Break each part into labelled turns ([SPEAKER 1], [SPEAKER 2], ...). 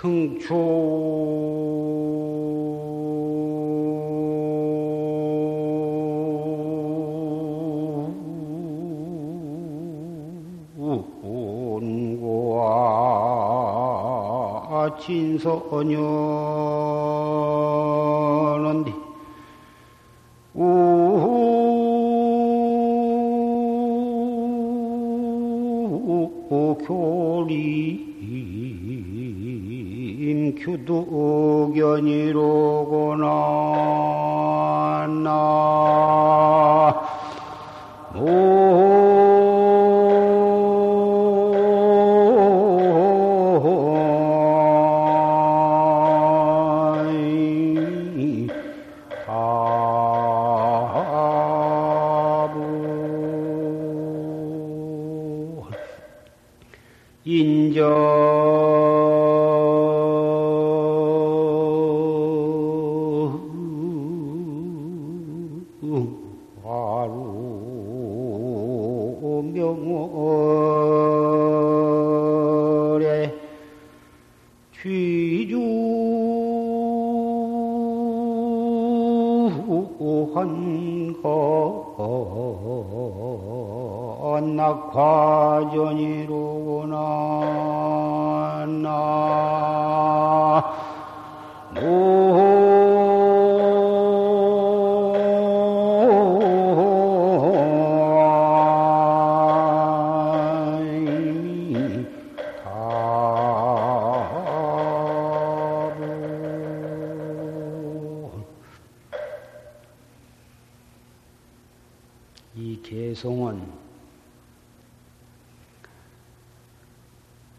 [SPEAKER 1] 운과 진소녀는 교림 규두견이로구나 나 바로 명월에 취주한 건 낙화전이로구나 나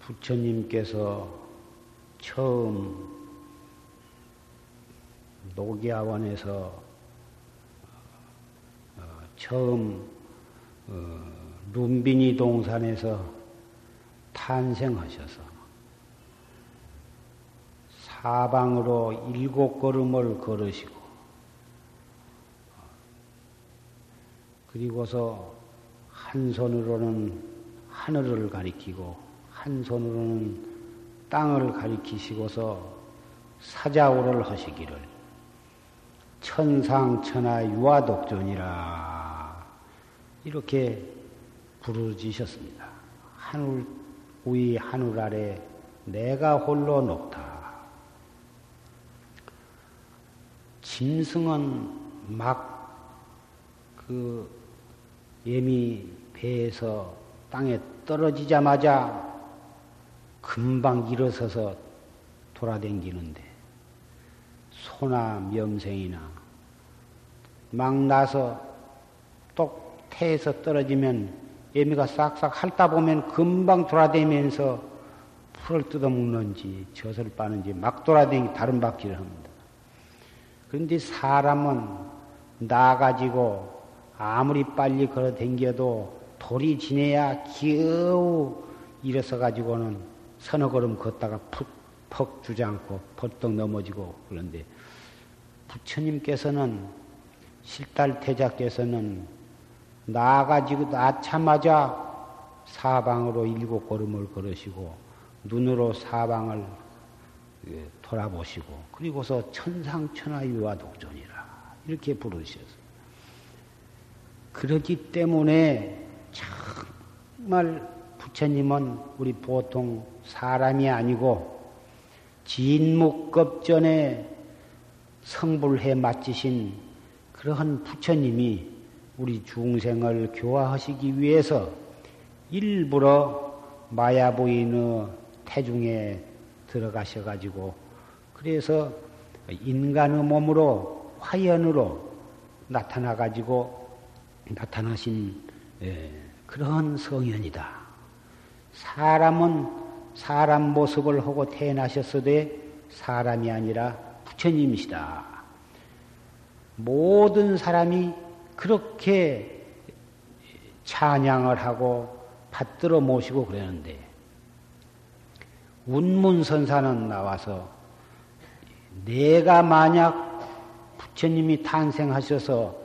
[SPEAKER 1] 부처님께서 처음 녹야원에서 어, 처음 어, 룸비니 동산에서 탄생하셔서 사방으로 일곱 걸음을 걸으시고 그리고서 한 손으로는 하늘을 가리키고 한 손으로는 땅을 가리키시고서 사자오를 하시기를 천상천하 유아독존이라 이렇게 부르짖으셨습니다. 하늘 위 하늘 아래 내가 홀로 높다. 짐승은 막그 예미 배에서 땅에 떨어지자마자 금방 일어서서 돌아댕기는데 소나 명생이나 막 나서 똑 태에서 떨어지면 애미가 싹싹 핥다 보면 금방 돌아다니면서 풀을 뜯어먹는지 젖을 빠는지 막 돌아다니 다른 바퀴를 합니다. 그런데 사람은 나가지고 아무리 빨리 걸어 댕겨도 돌이 지내야 겨우 일어서 가지고는 서너 걸음 걷다가 푹, 퍽 주저앉고 벌떡 넘어지고 그런데 부처님께서는 실달태자께서는 나가지고 낳자마자 사방으로 일곱 걸음을 걸으시고 눈으로 사방을 예, 돌아보시고 그리고서 천상천하유와 독존이라 이렇게 부르셨어요. 그러기 때문에 정말 부처님은 우리 보통 사람이 아니고 진묵급전에 성불해 마치신 그러한 부처님이 우리 중생을 교화하시기 위해서 일부러 마야부인의 태중에 들어가셔가지고 그래서 인간의 몸으로 화연으로 나타나가지고 나타나신 예, 그런 성현이다. 사람은 사람 모습을 하고 태어나셨어도 사람이 아니라 부처님이시다. 모든 사람이 그렇게 찬양을 하고 받들어 모시고 그러는데 운문선사는 나와서 내가 만약 부처님이 탄생하셔서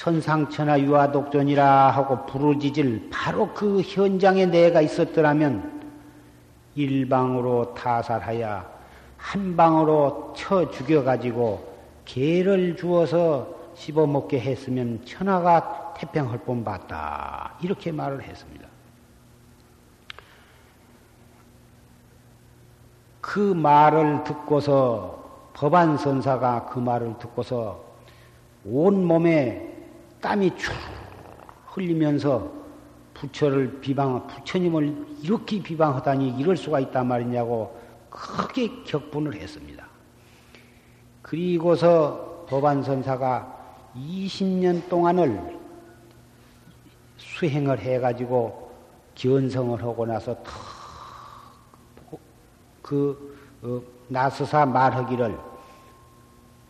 [SPEAKER 1] 천상천하 유아독존이라 하고 부르짖을 바로 그 현장에 내가 있었더라면 일방으로 타살하여 한 방으로 쳐 죽여가지고 개를 주어서 씹어먹게 했으면 천하가 태평할 뻔 봤다. 이렇게 말을 했습니다. 그 말을 듣고서 법안 선사가 그 말을 듣고서 온 몸에 땀이 쭉 흘리면서 부처를 비방, 부처님을 이렇게 비방하다니 이럴 수가 있단 말이냐고 크게 격분을 했습니다. 그리고서 법안선사가 20년 동안을 수행을 해가지고 견성을 하고 나서 그 어, 나서사 말하기를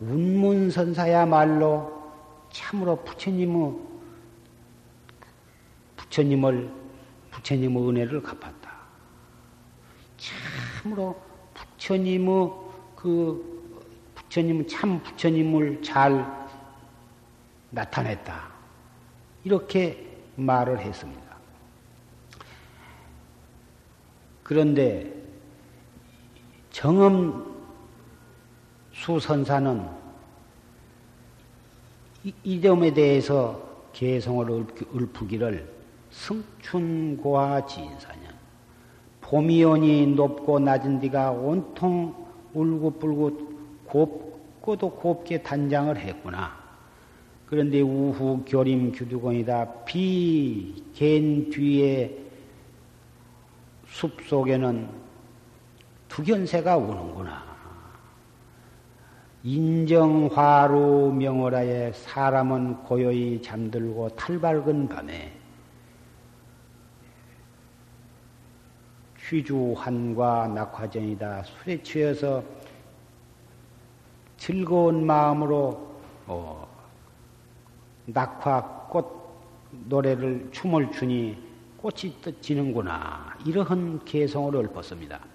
[SPEAKER 1] 운문선사야말로 참으로 부처님의 부처님을 부처님의 은혜를 갚았다. 참으로 부처님의 그 부처님은 참 부처님을 잘 나타냈다. 이렇게 말을 했습니다. 그런데 정엄 수선사는 이, 이 점에 대해서 개성을 읊기를 승춘고와 지인사년 봄이 오니 높고 낮은 뒤가 온통 울긋불긋 곱고도 곱게 단장을 했구나. 그런데 우후 교림 규두건이다. 비 갠 뒤에 숲 속에는 두견새가 우는구나. 인정화로 명월하에 사람은 고요히 잠들고 탈밝은 밤에 취주한과 낙화전이다. 술에 취해서 즐거운 마음으로 어, 낙화 꽃 노래를 춤을 추니 꽃이 지는구나. 이러한 개성을 읊었습니다.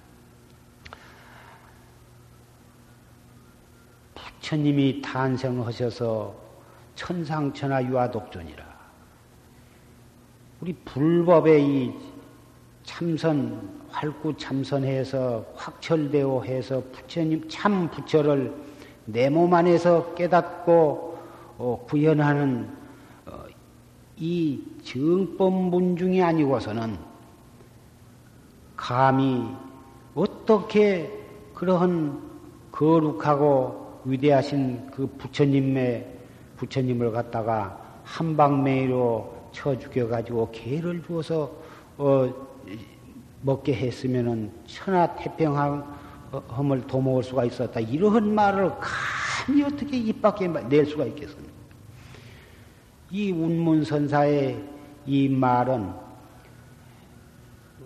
[SPEAKER 1] 부처님이 탄생하셔서 천상천하 유아독존이라. 우리 불법의 이 참선, 활구 참선해서 확철되어 해서 부처님 참 부처를 내 몸 안에서 깨닫고 어, 구현하는 어, 이 정법 문 중이 아니고서는 감히 어떻게 그러한 거룩하고 위대하신 그 부처님의 부처님을 갖다가 한방매로 쳐 죽여가지고 개를 주어서 어, 먹게 했으면은 천하 태평함을 도모할 수가 있었다. 이러한 말을 감히 어떻게 입 밖에 낼 수가 있겠습니까? 이 운문선사의 이 말은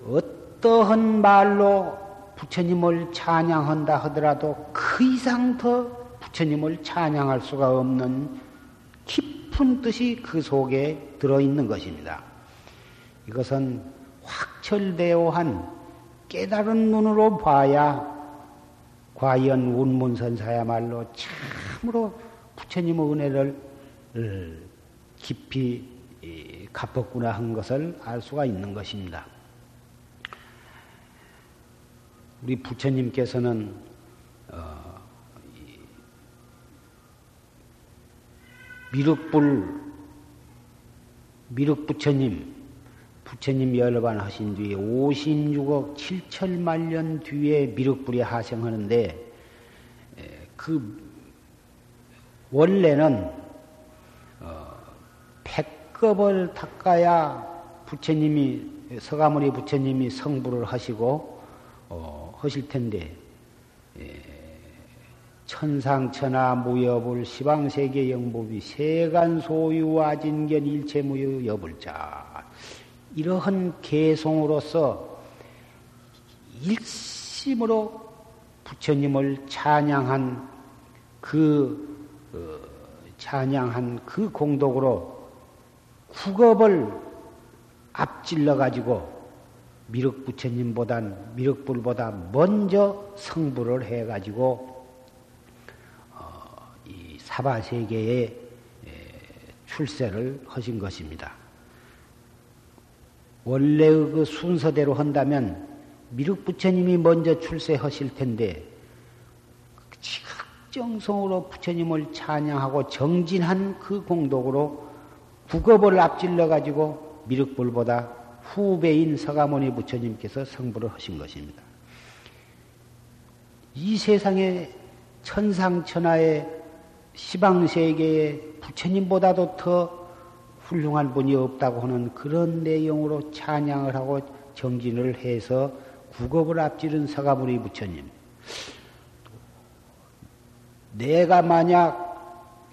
[SPEAKER 1] 어떠한 말로 부처님을 찬양한다 하더라도 그 이상 더 부처님을 찬양할 수가 없는 깊은 뜻이 그 속에 들어있는 것입니다. 이것은 확철되어 한 깨달은 눈으로 봐야 과연 운문선사야말로 참으로 부처님의 은혜를 어, 깊이 갚았구나 한 것을 알 수가 있는 것입니다. 우리 부처님께서는 미륵불 미륵 부처님 부처님 번 하신 뒤에 56억 7천만 년 뒤에 미륵불이 하생하는데 그 원래는 어, 백급을 닦아야 부처님이 서가모니 부처님이 성불을 하시고 어, 하실 텐데 천상천하 무여불 시방세계 영법이 세간 소유와 진견 일체 무여 여불자. 이러한 개송으로서 일심으로 부처님을 찬양한 그 어, 찬양한 그 공덕으로 국업을 앞질러 가지고 미륵 부처님보단 미륵불보다 먼저 성불을 해 가지고 사바 세계에 출세를 하신 것입니다. 원래의 그 순서대로 한다면 미륵 부처님이 먼저 출세하실 텐데 지극정성으로 부처님을 찬양하고 정진한 그 공덕으로 국업을 앞질러 가지고 미륵불보다 후배인 서가모니 부처님께서 성불을 하신 것입니다. 이 세상에 천상천하의 시방 세계에 부처님보다도 더 훌륭한 분이 없다고 하는 그런 내용으로 찬양을 하고 정진을 해서 국업을 앞지른 서가모니 부처님. 내가 만약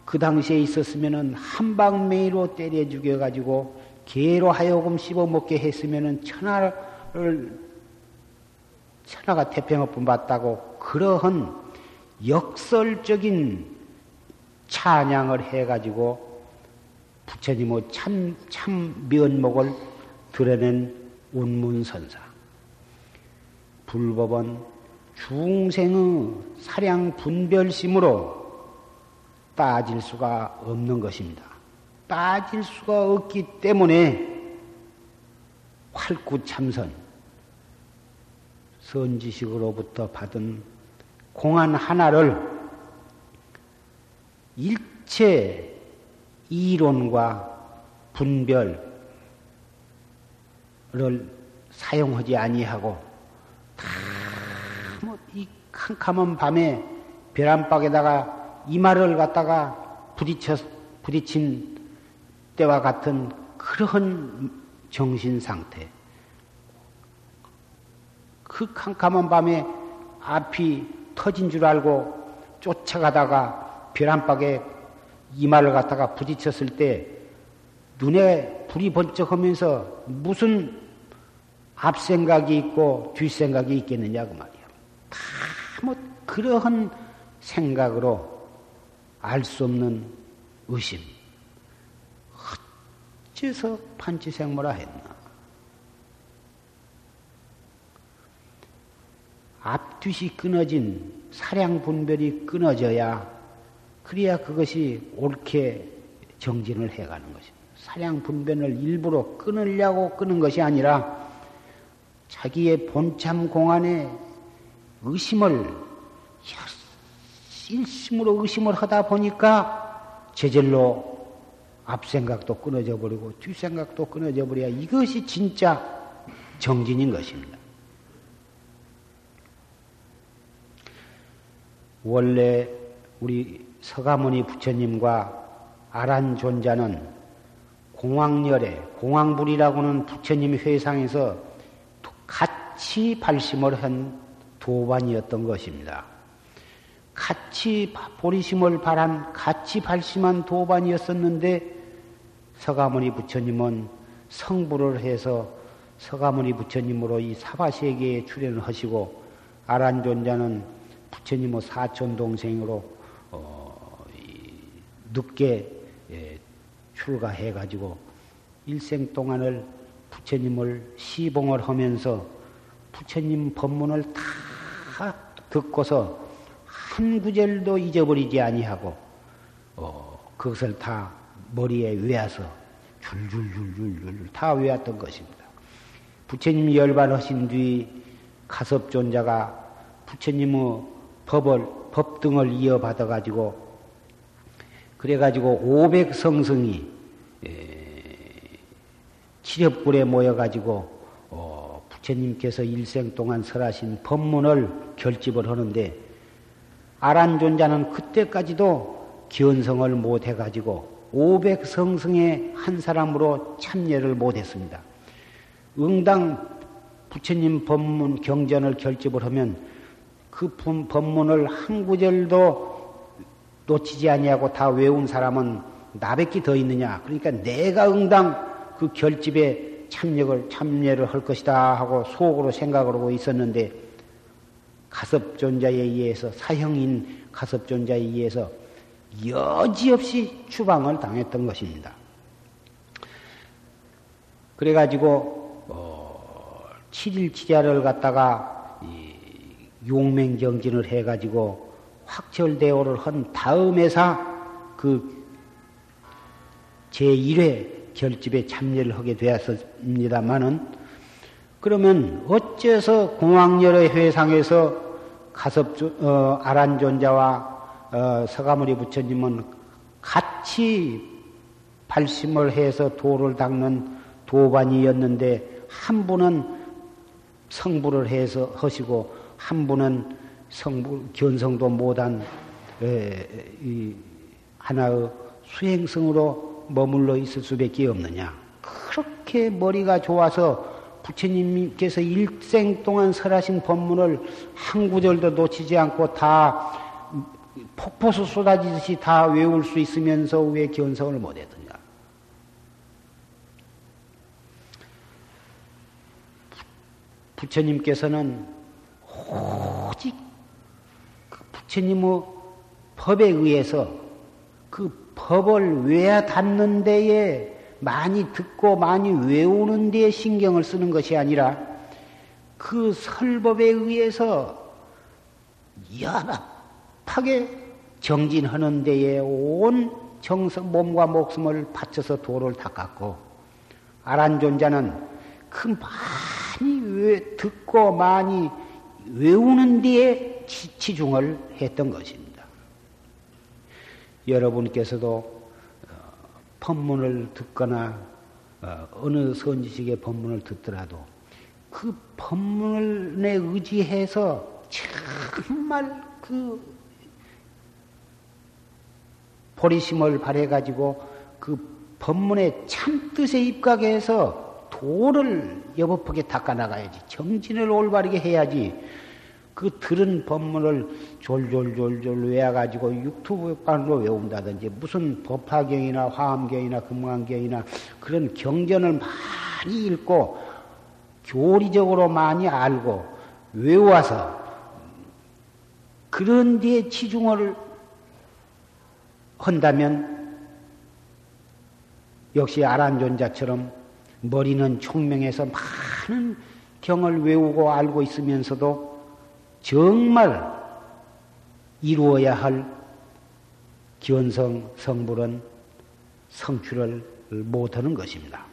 [SPEAKER 1] 그 당시에 있었으면은 한방매이로 때려 죽여가지고 개로 하여금 씹어먹게 했으면은 천하를 천하가 태평업분 받다고 그러한 역설적인 찬양을 해가지고 부처님의 참, 참 면목을 드러낸 운문선사. 불법은 중생의 사량 분별심으로 빠질 수가 없는 것입니다. 빠질 수가 없기 때문에 활구참선, 선지식으로부터 받은 공안 하나를 일체 이론과 분별을 사용하지 아니하고 다뭐이 캄캄한 밤에 벼란박에다가 이마를 갖다가 부딪혀 부딪힌 때와 같은 그런 정신 상태. 그 캄캄한 밤에 앞이 터진 줄 알고 쫓아가다가 벼란박에 이마를 갖다가 부딪혔을 때 눈에 불이 번쩍하면서 무슨 앞생각이 있고 뒷생각이 있겠느냐 그 말이야. 다 뭐 그러한 생각으로 알 수 없는 의심. 어째서 판치생모라 했나? 앞뒤이 끊어진 사량 분별이 끊어져야 그래야 그것이 옳게 정진을 해가는 것입니다. 사량 분별을 일부러 끊으려고 끊은 것이 아니라 자기의 본참 공안에 의심을 일심으로 의심을 하다 보니까 제절로 앞생각도 끊어져 버리고 뒷생각도 끊어져 버려야 이것이 진짜 정진인 것입니다. 원래 우리 서가모니 부처님과 아란 존자는 공황열에 공황불이라고는 부처님 회상에서 같이 발심을 한 도반이었던 것입니다. 같이 보리심을 바란 같이 발심한 도반이었었는데 서가모니 부처님은 성불을 해서 서가모니 부처님으로 이 사바세계에 출연을 하시고 아란존자는 부처님의 사촌 동생으로 어, 늦게 예, 출가해 가지고 일생 동안을 부처님을 시봉을 하면서 부처님 법문을 다 듣고서 한 구절도 잊어버리지 아니하고 어, 그것을 다 머리에 외워서 줄줄줄줄줄 다 외웠던 것입니다. 부처님 열반하신 뒤 가섭존자가 부처님의 법을 법등을 이어받아 가지고 그래 가지고 500성승이 치렵굴에 모여 가지고 어, 부처님께서 일생 동안 설하신 법문을 결집을 하는데 아란존자는 그때까지도 기원성을 못 해가지고 500성승의 한 사람으로 참여를 못했습니다. 응당 부처님 법문 경전을 결집을 하면 그 법문을 한 구절도 놓치지 아니하고 다 외운 사람은 나밖에 더 있느냐? 그러니까 내가 응당 그 결집에 참여를 참여를 할 것이다 하고 속으로 생각을 하고 있었는데 가섭존자에 의해서 사형인 가섭존자에 의해서 여지없이 추방을 당했던 것입니다. 그래가지고 어, 7일 치자를 갖다가 용맹정진을 해가지고 확철대오를 한 다음에서 그 제1회 결집에 참여를 하게 되었습니다마는 그러면 어째서 공황열의 회상에서 가섭 어, 아란존자와 어, 서가모니 부처님은 같이 발심을 해서 도를 닦는 도반이었는데 한 분은 성부를 해서 하시고 한 분은 성부 견성도 못한 에, 이, 하나의 수행성으로 머물러 있을 수밖에 없느냐. 그렇게 머리가 좋아서 부처님께서 일생 동안 설하신 법문을 한 구절도 놓치지 않고 다 폭포수 쏟아지듯이 다 외울 수 있으면서 왜 견성을 못했느냐. 부처님께서는 오직 그 부처님의 법에 의해서 그 법을 외야 닿는 데에 많이 듣고 많이 외우는 데에 신경을 쓰는 것이 아니라 그 설법에 의해서 연합하게 정진하는 데에 온 정성, 몸과 목숨을 바쳐서 도를 닦았고, 아란존자는 그 많이 외, 듣고 많이 외우는 데에 치중을 했던 것입니다. 여러분께서도 법문을 듣거나 어, 어느 선지식의 법문을 듣더라도 그 법문에 의지해서 정말 그 보리심을 발해가지고 그 법문의 참뜻에 입각해서 도를 여법하게 닦아나가야지. 정진을 올바르게 해야지. 그 들은 법문을 졸졸졸졸 외워가지고 유튜브판으로 외운다든지 무슨 법화경이나 화엄경이나 금강경이나 그런 경전을 많이 읽고 교리적으로 많이 알고 외워서 그런 뒤에 치중을 한다면 역시 아란존자처럼 머리는 총명해서 많은 경을 외우고 알고 있으면서도 정말 이루어야 할 기원성 성불은 성취를 못하는 것입니다.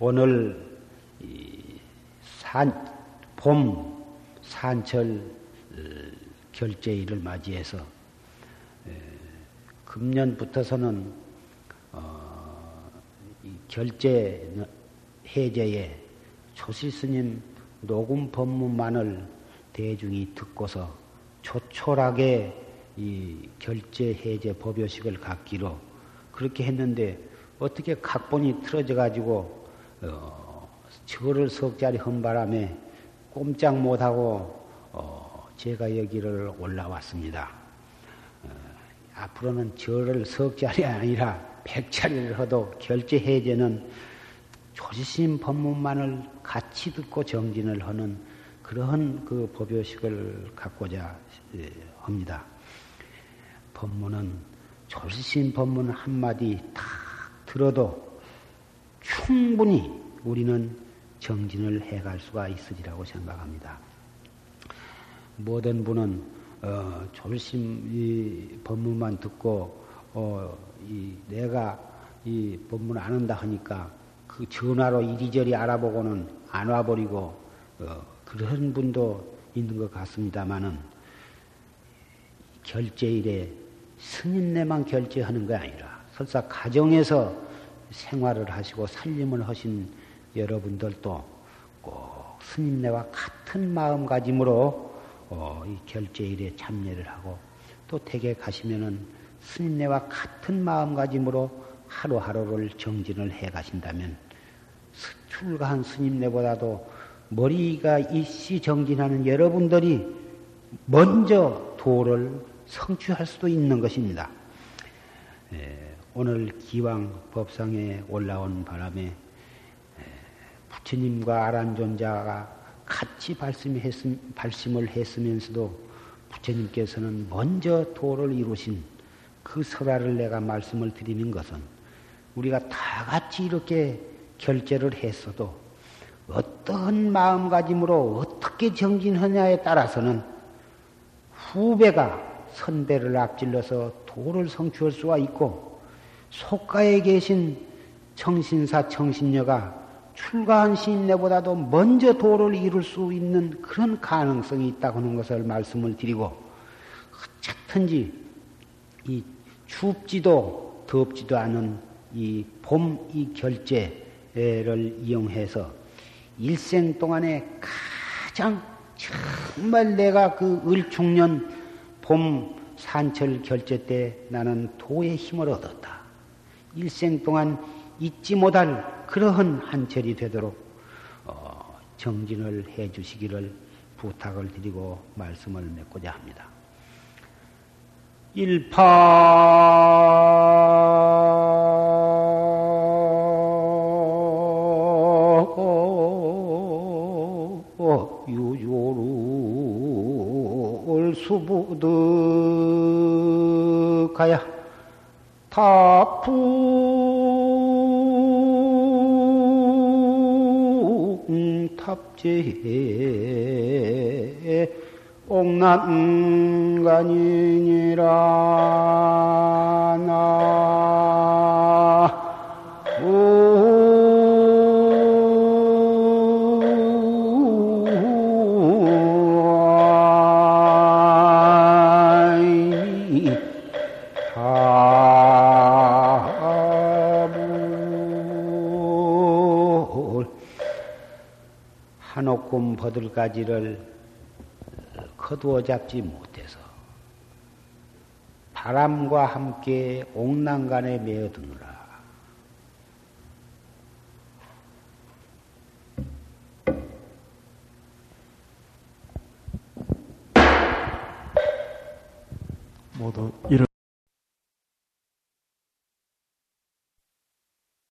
[SPEAKER 1] 오늘 산, 봄 산철 어, 결제일을 맞이해서 금년부터서는 어, 결제 해제에 조실스님 녹음 법문만을 대중이 듣고서 초촐하게 이 결제 해제 법요식을 갖기로 그렇게 했는데 어떻게 각본이 틀어져 가지고 어, 저를 석자리 한 바람에 꼼짝 못하고 어, 제가 여기를 올라왔습니다. 어, 앞으로는 저를 석자리 아니라 백자리를 해도 결제 해제는 조지심 법문만을 같이 듣고 정진을 하는 그러한 그 법요식을 갖고자 예, 합니다. 법문은 조신 법문 한마디 딱 들어도 충분히 우리는 정진을 해갈 수가 있으리라고 생각합니다. 모든 분은 어, 졸심 이 법문만 듣고 어, 이 내가 이 법문 안 한다 하니까 그 전화로 이리저리 알아보고는 안 와버리고 어, 그런 분도 있는 것 같습니다만은 결제일에 스님네만 결제하는 게 아니라 설사 가정에서 생활을 하시고 살림을 하신 여러분들도 꼭 스님네와 같은 마음가짐으로 어, 이 결제일에 참여를 하고 또 댁에 가시면은 스님네와 같은 마음가짐으로 하루하루를 정진을 해 가신다면 출가한 스님네보다도 머리가 일시 정진하는 여러분들이 먼저 도를 성취할 수도 있는 것입니다. 에, 오늘 기왕 법상에 올라온 바람에 에, 부처님과 아란존자가 같이 발심했음, 발심을 했으면서도 부처님께서는 먼저 도를 이루신 그 설화를 내가 말씀을 드리는 것은 우리가 다 같이 이렇게 결제를 했어도 어떤 마음가짐으로 어떻게 정진하냐에 따라서는 후배가 선배를 앞질러서 도를 성취할 수가 있고 속가에 계신 청신사 청신녀가 출가한 신내보다도 먼저 도를 이룰 수 있는 그런 가능성이 있다고 하는 것을 말씀을 드리고 어쨌든지 이 춥지도 덥지도 않은 이 봄 이 결제를 이용해서 일생 동안에 가장 정말 내가 그 을중년 봄 산철 결제 때 나는 도의 힘을 얻었다. 일생 동안 잊지 못할 그러한 한철이 되도록 어, 정진을 해 주시기를 부탁을 드리고 말씀을 맺고자 합니다. 일파 수부득하야. 타풍 탑재해. 옥난간이니라. 나 버들가지를 거두어 잡지 못해서 바람과 함께 옥난간에 메어드느라